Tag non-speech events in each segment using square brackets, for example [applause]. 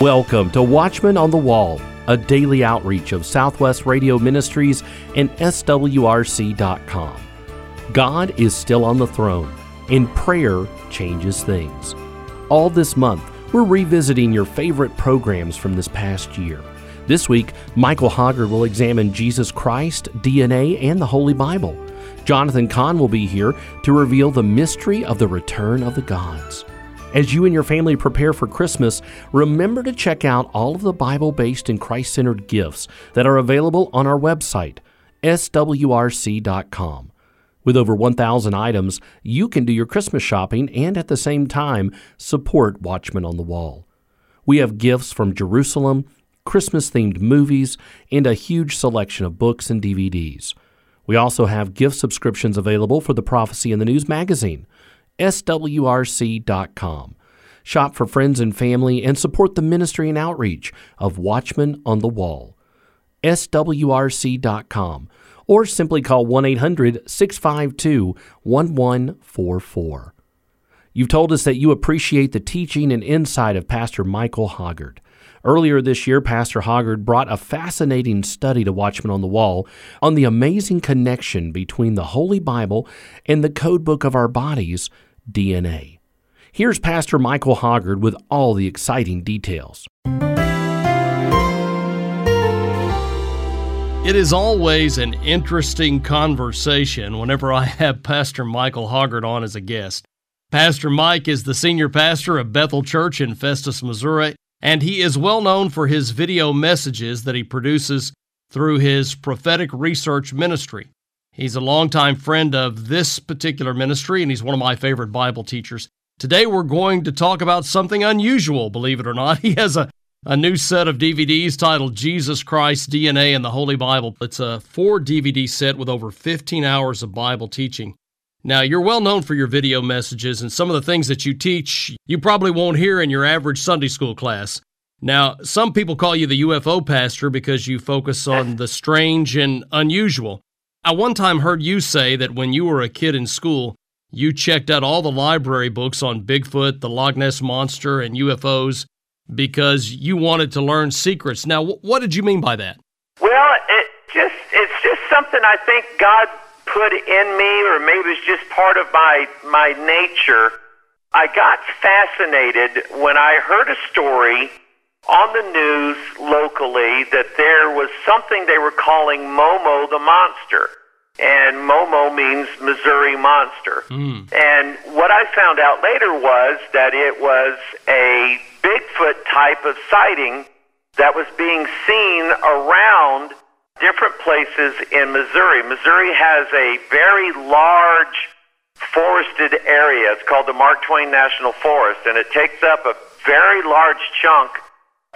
Welcome to Watchman on the Wall, a daily outreach of Southwest Radio Ministries and SWRC.com. God is still on the throne, and prayer changes things. All this month, we're revisiting your favorite programs from this past year. This week, Michael Hoggard will examine Jesus Christ, DNA, and the Holy Bible. Jonathan Cahn will be here to reveal the mystery of the return of the gods. As you and your family prepare for Christmas, remember to check out all of the Bible based and Christ centered gifts that are available on our website, swrc.com. With over 1,000 items, you can do your Christmas shopping and at the same time support Watchmen on the Wall. We have gifts from Jerusalem, Christmas themed movies, and a huge selection of books and DVDs. We also have gift subscriptions available for the Prophecy in the News magazine swrc.com. Shop for friends and family and support the ministry and outreach of Watchmen on the Wall. swrc.com or simply call 1 800 652 1144. You've told us that you appreciate the teaching and insight of Pastor Michael Hoggard. Earlier this year, Pastor Hoggard brought a fascinating study to Watchmen on the Wall on the amazing connection between the Holy Bible and the code book of our bodies, DNA. Here's Pastor Michael Hoggard with all the exciting details. It is always an interesting conversation whenever I have Pastor Michael Hoggard on as a guest. Pastor Mike is the senior pastor of Bethel Church in Festus, Missouri, and he is well known for his video messages that he produces through his prophetic research ministry. He's a longtime friend of this particular ministry, and he's one of my favorite Bible teachers. Today, we're going to talk about something unusual, believe it or not. [laughs] He has a, a new set of DVDs titled Jesus Christ, DNA, and the Holy Bible. It's a four DVD set with over 15 hours of Bible teaching. Now, you're well known for your video messages, and some of the things that you teach you probably won't hear in your average Sunday school class. Now, some people call you the UFO pastor because you focus on the strange and unusual. I one time heard you say that when you were a kid in school, you checked out all the library books on Bigfoot, the Loch Ness Monster, and UFOs because you wanted to learn secrets. Now, what did you mean by that? Well, it just it's just something I think God put in me, or maybe it's just part of my my nature. I got fascinated when I heard a story on the news locally that there was something they were calling Momo the monster. And Momo means Missouri monster. Mm. And what I found out later was that it was a Bigfoot type of sighting that was being seen around different places in Missouri. Missouri has a very large forested area. It's called the Mark Twain National Forest, and it takes up a very large chunk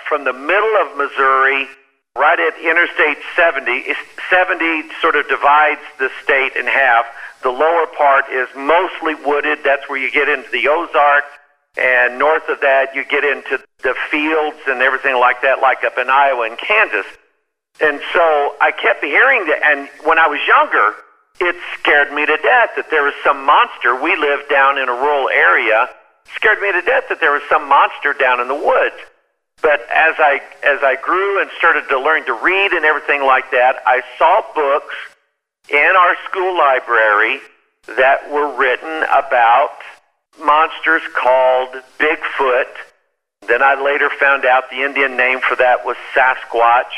from the middle of Missouri right at Interstate 70. 70 sort of divides the state in half. The lower part is mostly wooded. That's where you get into the Ozarks. And north of that, you get into the fields and everything like that, like up in Iowa and Kansas. And so I kept hearing that. And when I was younger, it scared me to death that there was some monster. We lived down in a rural area. Scared me to death that there was some monster down in the woods. But as I as I grew and started to learn to read and everything like that, I saw books in our school library that were written about monsters called Bigfoot. Then I later found out the Indian name for that was Sasquatch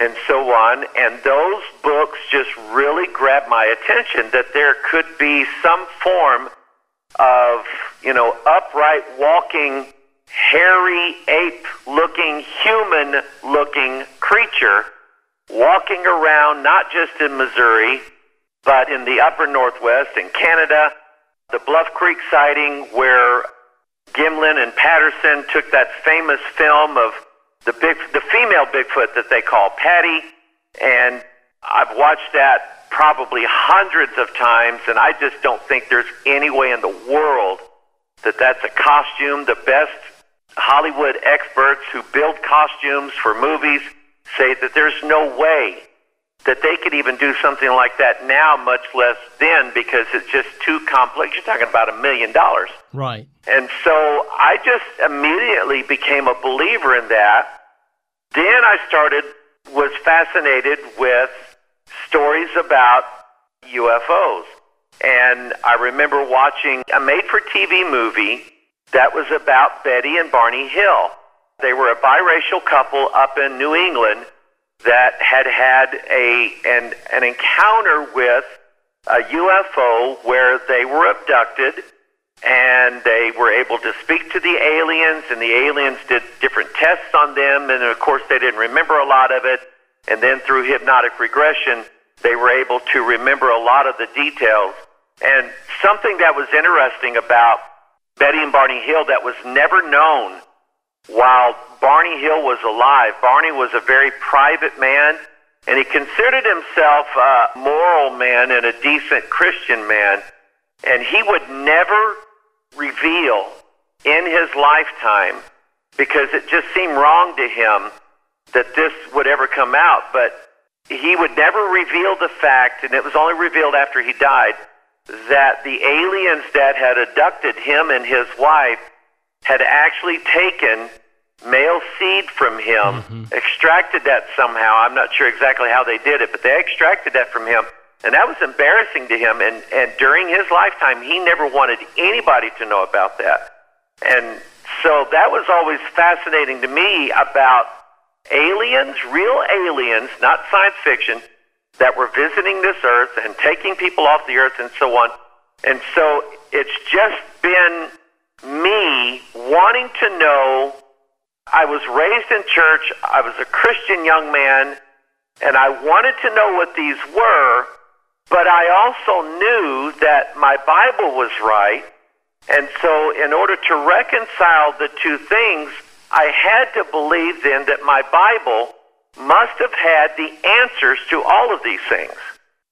and so on. And those books just really grabbed my attention that there could be some form of, you know, upright walking hairy ape looking, human looking creature walking around not just in Missouri, but in the upper Northwest, in Canada, the Bluff Creek sighting where Gimlin and Patterson took that famous film of the big, the female Bigfoot that they call Patty, and I've watched that probably hundreds of times, and I just don't think there's any way in the world that that's a costume. The best Hollywood experts who build costumes for movies say that there's no way that they could even do something like that now, much less then, because it's just too complex. You're talking about a million dollars. Right. And so I just immediately became a believer in that. Then I started, was fascinated with stories about UFOs. And I remember watching a made for TV movie that was about Betty and Barney Hill. They were a biracial couple up in New England that had had a an, an encounter with a UFO where they were abducted and they were able to speak to the aliens and the aliens did different tests on them and of course they didn't remember a lot of it and then through hypnotic regression they were able to remember a lot of the details and something that was interesting about Betty and Barney Hill that was never known while Barney Hill was alive. Barney was a very private man, and he considered himself a moral man and a decent Christian man, and he would never reveal in his lifetime because it just seemed wrong to him that this would ever come out. But he would never reveal the fact, and it was only revealed after he died, that the aliens that had abducted him and his wife had actually taken male seed from him, mm-hmm. extracted that somehow. I'm not sure exactly how they did it, but they extracted that from him. And that was embarrassing to him. And, and during his lifetime, he never wanted anybody to know about that. And so that was always fascinating to me about aliens, real aliens, not science fiction, that were visiting this earth and taking people off the earth and so on. And so it's just been me wanting to know. I was raised in church, I was a Christian young man, and I wanted to know what these were, but I also knew that my Bible was right. And so, in order to reconcile the two things, I had to believe then that my Bible must have had the answers to all of these things.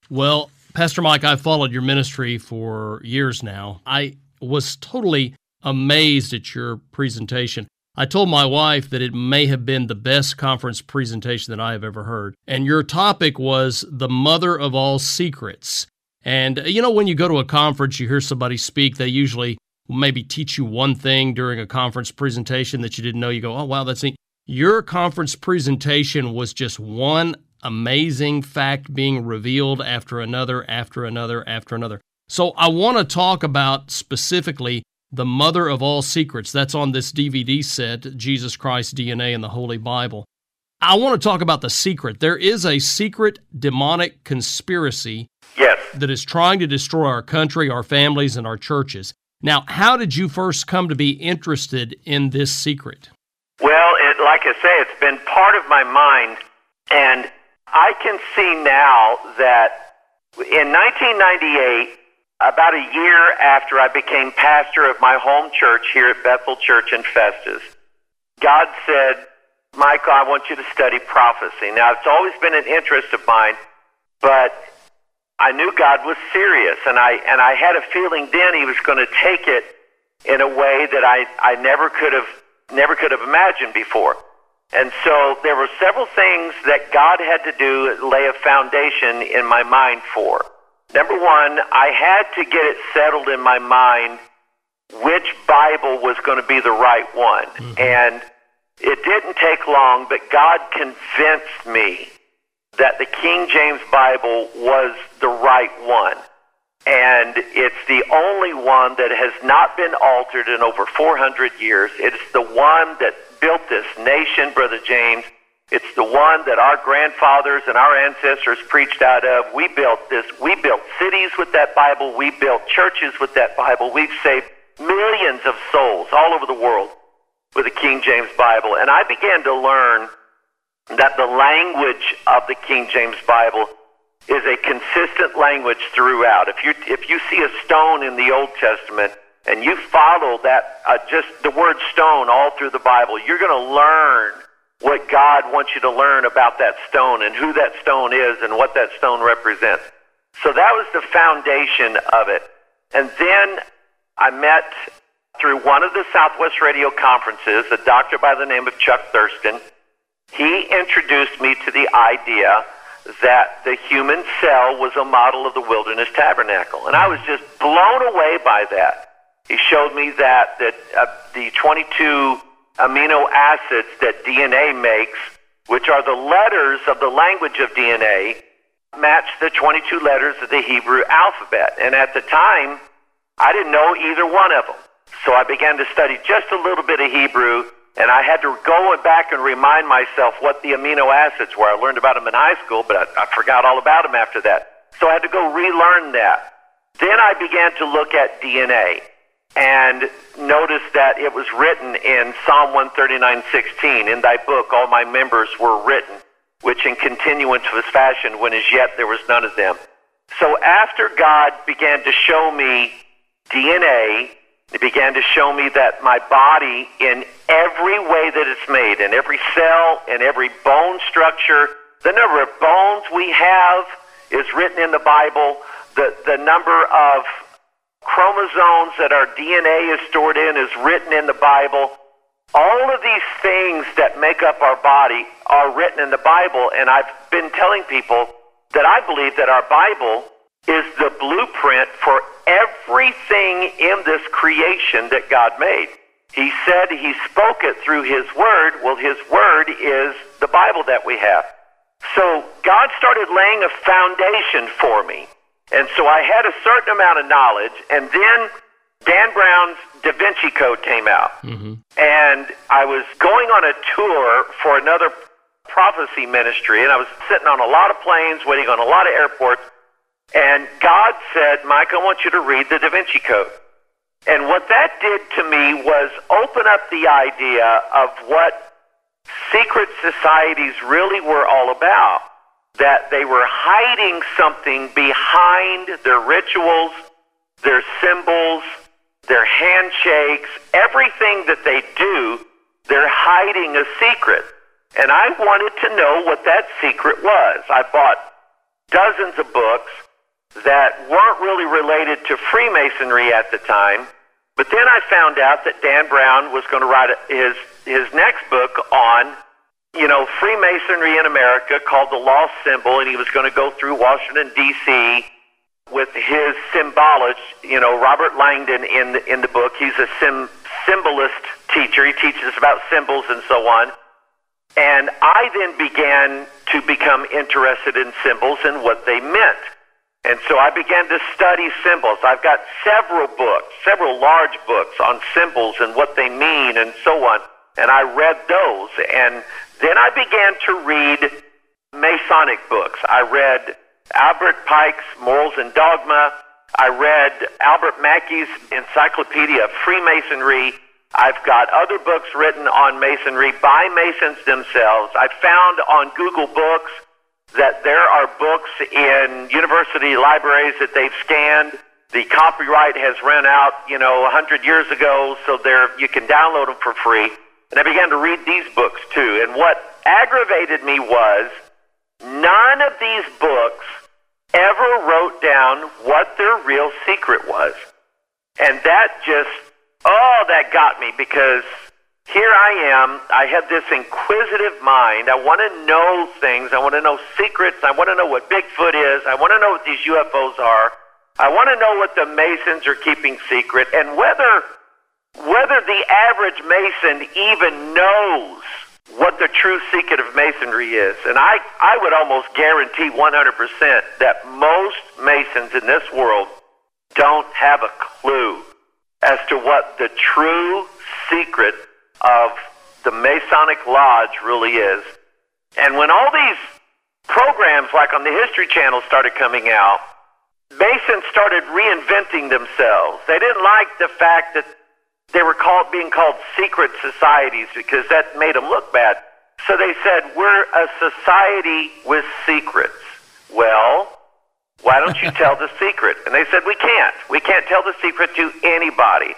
Well, Pastor Mike, I've followed your ministry for years now. I was totally amazed at your presentation. I told my wife that it may have been the best conference presentation that I have ever heard. And your topic was the mother of all secrets. And you know, when you go to a conference, you hear somebody speak, they usually maybe teach you one thing during a conference presentation that you didn't know. You go, oh, wow, that's neat. Your conference presentation was just one amazing fact being revealed after another, after another, after another. So I want to talk about specifically the mother of all secrets. That's on this DVD set, Jesus Christ DNA and the Holy Bible. I want to talk about the secret. There is a secret demonic conspiracy yes. that is trying to destroy our country, our families, and our churches. Now, how did you first come to be interested in this secret? Like I say, it's been part of my mind, and I can see now that in 1998, about a year after I became pastor of my home church here at Bethel Church in Festus, God said, Michael, I want you to study prophecy. Now, it's always been an interest of mine, but I knew God was serious, and I and I had a feeling then He was going to take it in a way that I I never could have never could have imagined before. And so there were several things that God had to do, lay a foundation in my mind for. Number one, I had to get it settled in my mind which Bible was going to be the right one. Mm-hmm. And it didn't take long, but God convinced me that the King James Bible was the right one. And it's the only one that has not been altered in over 400 years. It's the one that built this nation, Brother James. It's the one that our grandfathers and our ancestors preached out of. We built this. We built cities with that Bible. We built churches with that Bible. We've saved millions of souls all over the world with the King James Bible. And I began to learn that the language of the King James Bible is a consistent language throughout. If you if you see a stone in the Old Testament and you follow that uh, just the word stone all through the Bible, you're going to learn what God wants you to learn about that stone and who that stone is and what that stone represents. So that was the foundation of it. And then I met through one of the Southwest Radio conferences a doctor by the name of Chuck Thurston he introduced me to the idea that the human cell was a model of the wilderness tabernacle. And I was just blown away by that. He showed me that, that uh, the 22 amino acids that DNA makes, which are the letters of the language of DNA, match the 22 letters of the Hebrew alphabet. And at the time, I didn't know either one of them. So I began to study just a little bit of Hebrew, and I had to go back and remind myself what the amino acids were. I learned about them in high school, but I, I forgot all about them after that. So I had to go relearn that. Then I began to look at DNA and noticed that it was written in Psalm 139:16. In thy book all my members were written, which in continuance was fashioned when as yet there was none of them. So after God began to show me DNA, he began to show me that my body, in every way that it's made, in every cell, in every bone structure, the number of bones we have is written in the Bible. The, the number of chromosomes that our DNA is stored in is written in the Bible. All of these things that make up our body are written in the Bible, and I've been telling people that I believe that our Bible is the blueprint for everything in this creation that God made. He said he spoke it through his word. Well, his word is the Bible that we have. So God started laying a foundation for me. And so I had a certain amount of knowledge. And then Dan Brown's Da Vinci Code came out. Mm-hmm. And I was going on a tour for another prophecy ministry. And I was sitting on a lot of planes, waiting on a lot of airports. And God said, Mike, I want you to read the Da Vinci Code. And what that did to me was open up the idea of what secret societies really were all about. That they were hiding something behind their rituals, their symbols, their handshakes, everything that they do, they're hiding a secret. And I wanted to know what that secret was. I bought dozens of books that weren't really related to Freemasonry at the time. But then I found out that Dan Brown was going to write his his next book on, you know, Freemasonry in America called The Lost Symbol, and he was going to go through Washington D.C. with his symbolist. You know, Robert Langdon in the in the book. He's a sim, symbolist teacher. He teaches about symbols and so on. And I then began to become interested in symbols and what they meant. And so I began to study symbols. I've got several books, several large books on symbols and what they mean and so on. And I read those. And then I began to read Masonic books. I read Albert Pike's Morals and Dogma. I read Albert Mackey's Encyclopedia of Freemasonry. I've got other books written on Masonry by Masons themselves. I found on Google Books that there are books in university libraries that they've scanned. The copyright has run out, you know, a hundred years ago, so there you can download them for free. And I began to read these books too. And what aggravated me was none of these books ever wrote down what their real secret was. And that just, oh, that got me because here I am. I have this inquisitive mind. I want to know things. I want to know secrets. I want to know what Bigfoot is. I want to know what these UFOs are. I want to know what the Masons are keeping secret and whether whether the average Mason even knows what the true secret of Masonry is. And I, I would almost guarantee 100% that most Masons in this world don't have a clue as to what the true secret of the Masonic Lodge really is. And when all these programs, like on the History Channel, started coming out, Masons started reinventing themselves. They didn't like the fact that they were called, being called secret societies because that made them look bad. So they said, We're a society with secrets. Well, why don't you tell the secret? And they said, We can't. We can't tell the secret to anybody.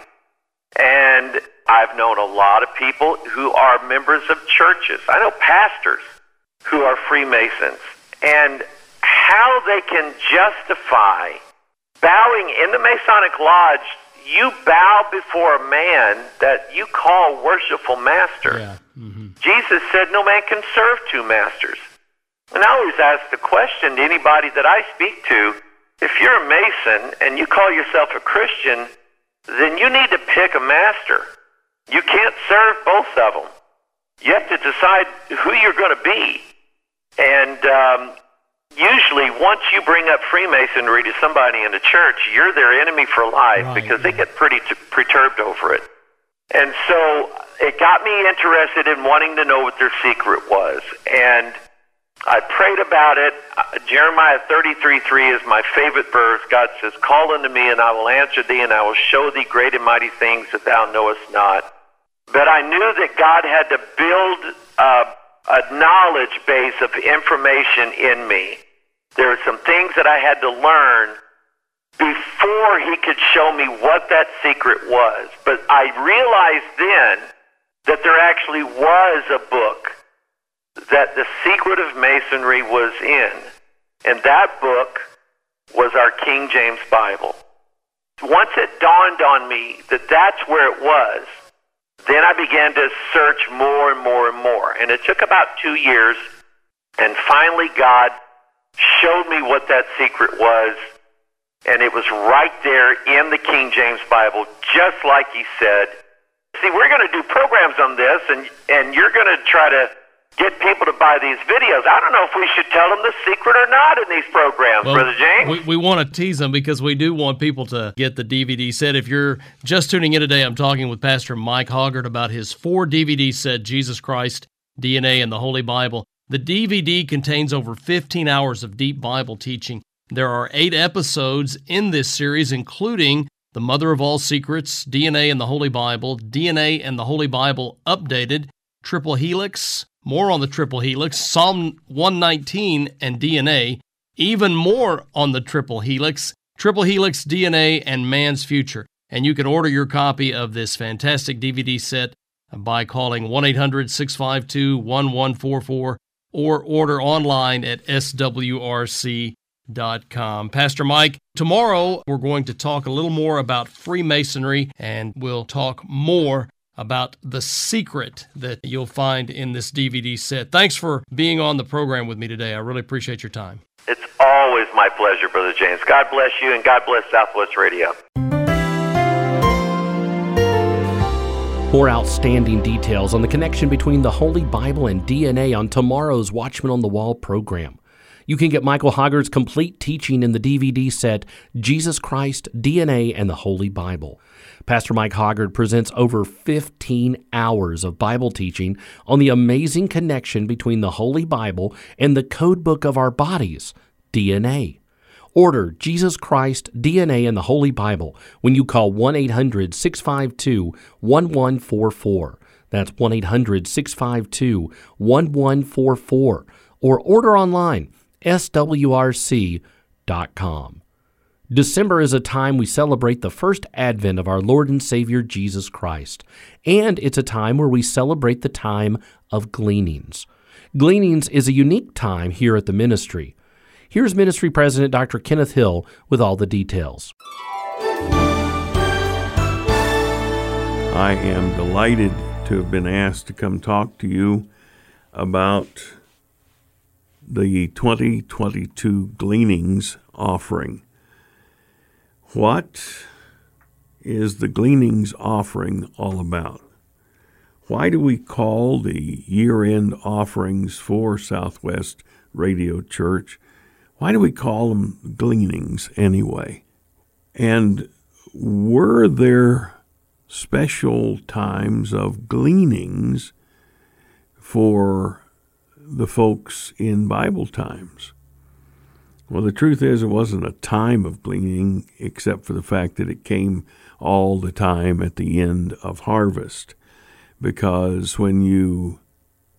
And I've known a lot of people who are members of churches. I know pastors who are Freemasons. And how they can justify bowing in the Masonic Lodge, you bow before a man that you call worshipful master. Yeah. Mm-hmm. Jesus said no man can serve two masters. And I always ask the question to anybody that I speak to if you're a Mason and you call yourself a Christian, then you need to pick a master. You can't serve both of them. You have to decide who you're going to be. And um, usually, once you bring up Freemasonry to somebody in the church, you're their enemy for life right, because yeah. they get pretty t- perturbed over it. And so it got me interested in wanting to know what their secret was. And I prayed about it. Uh, Jeremiah 33 3 is my favorite verse. God says, Call unto me, and I will answer thee, and I will show thee great and mighty things that thou knowest not. But I knew that God had to build uh, a knowledge base of information in me. There were some things that I had to learn before He could show me what that secret was. But I realized then that there actually was a book that the secret of Masonry was in. And that book was our King James Bible. Once it dawned on me that that's where it was, then I began to search more and more and more. And it took about two years. And finally, God showed me what that secret was. And it was right there in the King James Bible, just like He said. See, we're going to do programs on this, and, and you're going to try to get people to buy these videos. I don't know if we should tell them the secret or not in these programs, well, Brother James. We, we want to tease them because we do want people to get the DVD set. If you're just tuning in today, I'm talking with Pastor Mike Hoggard about his four DVD set, Jesus Christ, DNA, and the Holy Bible. The DVD contains over 15 hours of deep Bible teaching. There are eight episodes in this series, including The Mother of All Secrets, DNA and the Holy Bible, DNA and the Holy Bible Updated, Triple Helix, more on the triple helix, Psalm 119 and DNA, even more on the triple helix, triple helix DNA and man's future. And you can order your copy of this fantastic DVD set by calling 1 800 652 1144 or order online at swrc.com. Pastor Mike, tomorrow we're going to talk a little more about Freemasonry and we'll talk more about the secret that you'll find in this DVD set. Thanks for being on the program with me today. I really appreciate your time. It's always my pleasure, Brother James. God bless you and God bless Southwest Radio. More outstanding details on the connection between the Holy Bible and DNA on tomorrow's Watchman on the Wall program. You can get Michael Hoggard's complete teaching in the DVD set Jesus Christ, DNA, and the Holy Bible. Pastor Mike Hoggard presents over 15 hours of Bible teaching on the amazing connection between the Holy Bible and the code book of our bodies, DNA. Order Jesus Christ, DNA, and the Holy Bible when you call 1 800 652 1144. That's 1 800 652 1144. Or order online, swrc.com. December is a time we celebrate the first advent of our Lord and Savior Jesus Christ, and it's a time where we celebrate the time of gleanings. Gleanings is a unique time here at the ministry. Here's Ministry President Dr. Kenneth Hill with all the details. I am delighted to have been asked to come talk to you about the 2022 Gleanings offering. What is the Gleanings offering all about? Why do we call the year end offerings for Southwest Radio Church? Why do we call them gleanings anyway? And were there special times of gleanings for the folks in Bible times? Well, the truth is, it wasn't a time of gleaning, except for the fact that it came all the time at the end of harvest. Because when you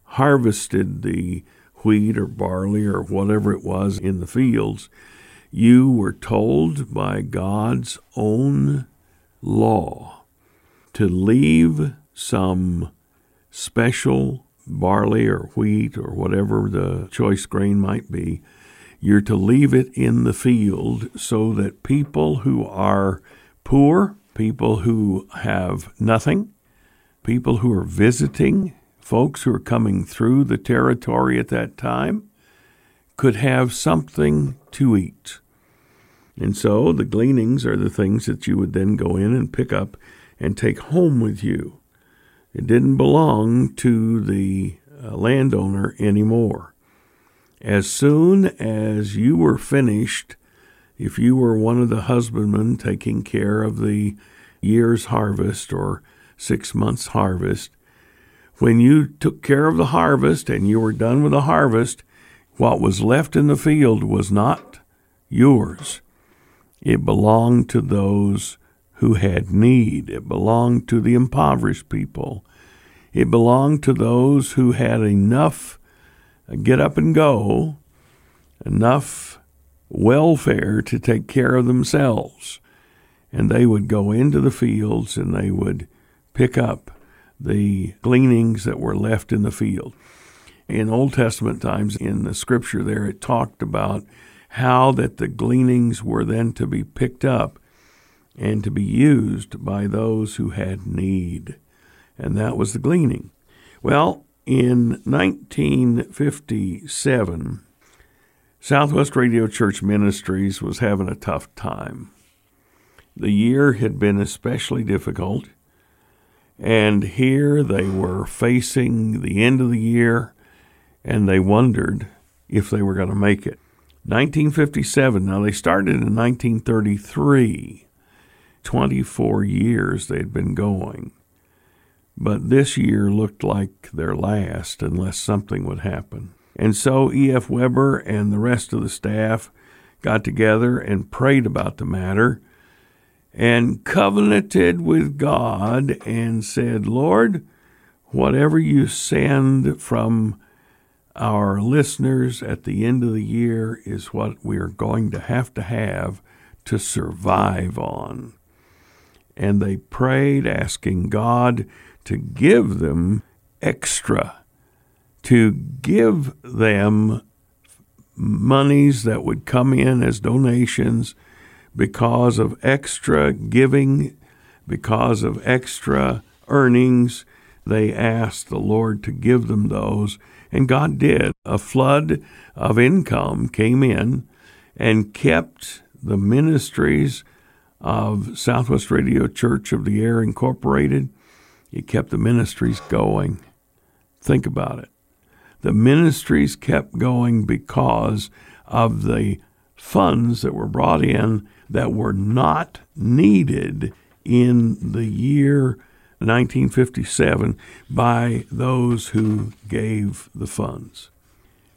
harvested the wheat or barley or whatever it was in the fields, you were told by God's own law to leave some special barley or wheat or whatever the choice grain might be you're to leave it in the field so that people who are poor, people who have nothing, people who are visiting, folks who are coming through the territory at that time, could have something to eat. And so the gleanings are the things that you would then go in and pick up and take home with you. It didn't belong to the uh, landowner anymore. As soon as you were finished, if you were one of the husbandmen taking care of the year's harvest or six months' harvest, when you took care of the harvest and you were done with the harvest, what was left in the field was not yours. It belonged to those who had need. It belonged to the impoverished people. It belonged to those who had enough get up and go, enough welfare to take care of themselves. And they would go into the fields and they would pick up the gleanings that were left in the field. In Old Testament times, in the scripture there, it talked about how that the gleanings were then to be picked up and to be used by those who had need. And that was the gleaning. Well, in 1957, Southwest Radio Church Ministries was having a tough time. The year had been especially difficult, and here they were facing the end of the year, and they wondered if they were going to make it. 1957, now they started in 1933. 24 years they'd been going. But this year looked like their last unless something would happen. And so E.F. Webber and the rest of the staff got together and prayed about the matter and covenanted with God and said, Lord, whatever you send from our listeners at the end of the year is what we are going to have to have to survive on and they prayed, asking God to give them extra, to give them monies that would come in as donations because of extra giving, because of extra earnings. They asked the Lord to give them those, and God did. A flood of income came in and kept the ministries of Southwest Radio Church of the Air Incorporated. It kept the ministries going. Think about it. The ministries kept going because of the funds that were brought in that were not needed in the year 1957 by those who gave the funds.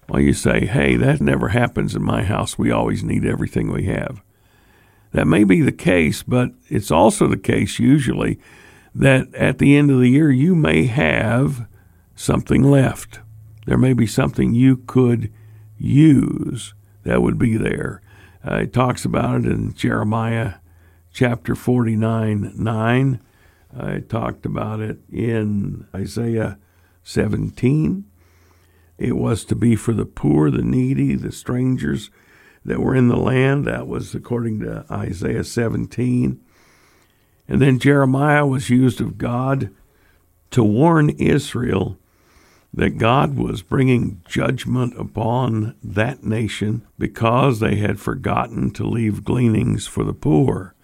Well, you say, hey, that never happens in my house. We always need everything we have. That may be the case, but it's also the case usually that at the end of the year you may have something left. There may be something you could use that would be there. Uh, it talks about it in Jeremiah chapter 49 9. Uh, it talked about it in Isaiah 17. It was to be for the poor, the needy, the strangers, that were in the land. That was according to Isaiah 17. And then Jeremiah was used of God to warn Israel that God was bringing judgment upon that nation because they had forgotten to leave gleanings for the poor.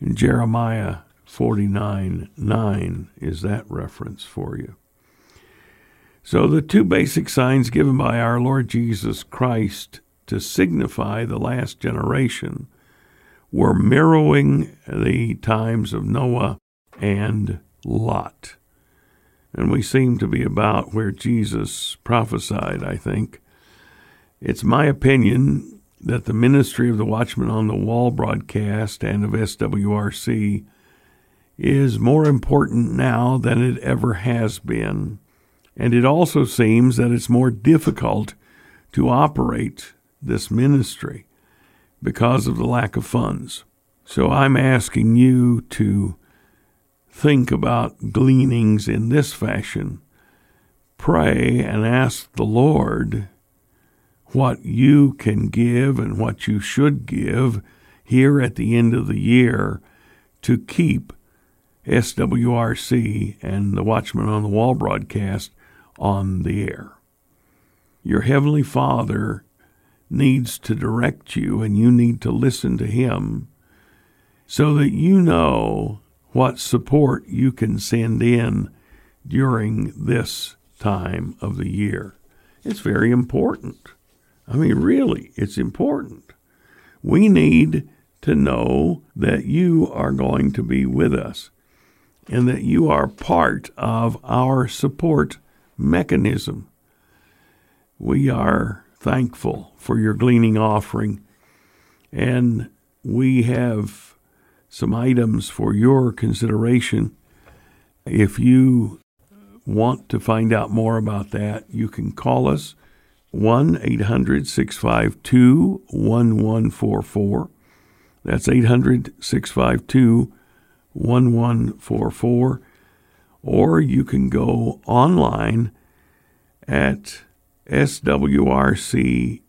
In Jeremiah 49 9 is that reference for you. So, the two basic signs given by our Lord Jesus Christ to signify the last generation were mirroring the times of Noah and Lot. And we seem to be about where Jesus prophesied, I think. It's my opinion that the ministry of the Watchman on the Wall broadcast and of SWRC is more important now than it ever has been. And it also seems that it's more difficult to operate this ministry because of the lack of funds. So I'm asking you to think about gleanings in this fashion. Pray and ask the Lord what you can give and what you should give here at the end of the year to keep SWRC and the Watchman on the Wall broadcast on the air. Your Heavenly Father needs to direct you, and you need to listen to Him so that you know what support you can send in during this time of the year. It's very important. I mean, really, it's important. We need to know that you are going to be with us and that you are part of our support mechanism. We are thankful for your gleaning offering, and we have some items for your consideration. If you want to find out more about that, you can call us 1 800 652 1144. That's 800 652 1144. Or you can go online at swrc.com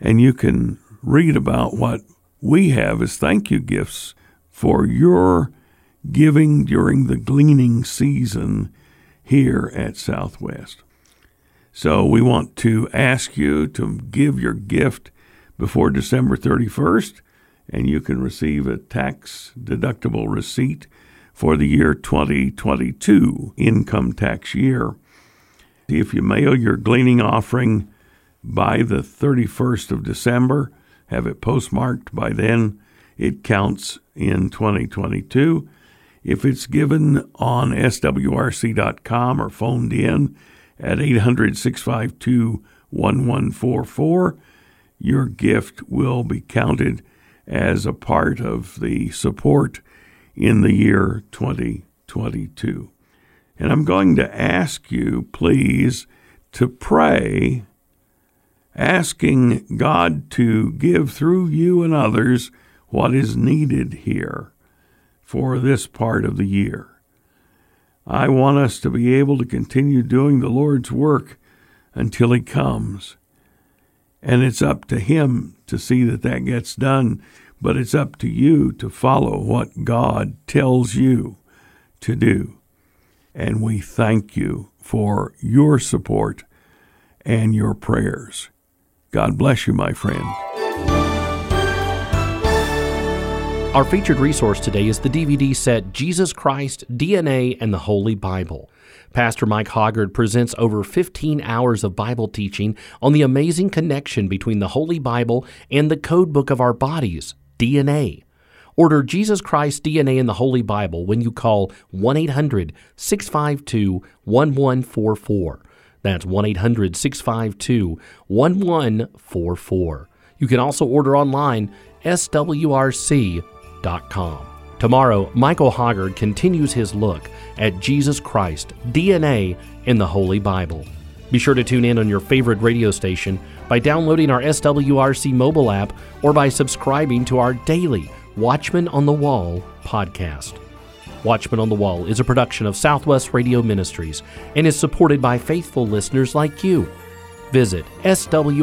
and you can read about what we have as thank you gifts for your giving during the gleaning season here at Southwest. So we want to ask you to give your gift before December 31st, and you can receive a tax deductible receipt for the year 2022 income tax year. If you mail your gleaning offering by the 31st of December, have it postmarked by then, it counts in 2022. If it's given on swrc.com or phoned in at 800 652 1144, your gift will be counted as a part of the support in the year 2022. And I'm going to ask you, please, to pray, asking God to give through you and others what is needed here for this part of the year. I want us to be able to continue doing the Lord's work until He comes. And it's up to Him to see that that gets done, but it's up to you to follow what God tells you to do. And we thank you for your support and your prayers. God bless you, my friend. Our featured resource today is the DVD set Jesus Christ, DNA, and the Holy Bible. Pastor Mike Hoggard presents over 15 hours of Bible teaching on the amazing connection between the Holy Bible and the code book of our bodies, DNA. Order Jesus Christ DNA in the Holy Bible when you call 1 800 652 1144. That's 1 800 652 1144. You can also order online swrc.com. Tomorrow, Michael Hoggard continues his look at Jesus Christ, DNA, in the Holy Bible. Be sure to tune in on your favorite radio station by downloading our SWRC mobile app or by subscribing to our daily Watchman on the Wall podcast. Watchman on the Wall is a production of Southwest Radio Ministries and is supported by faithful listeners like you. Visit swrc.com.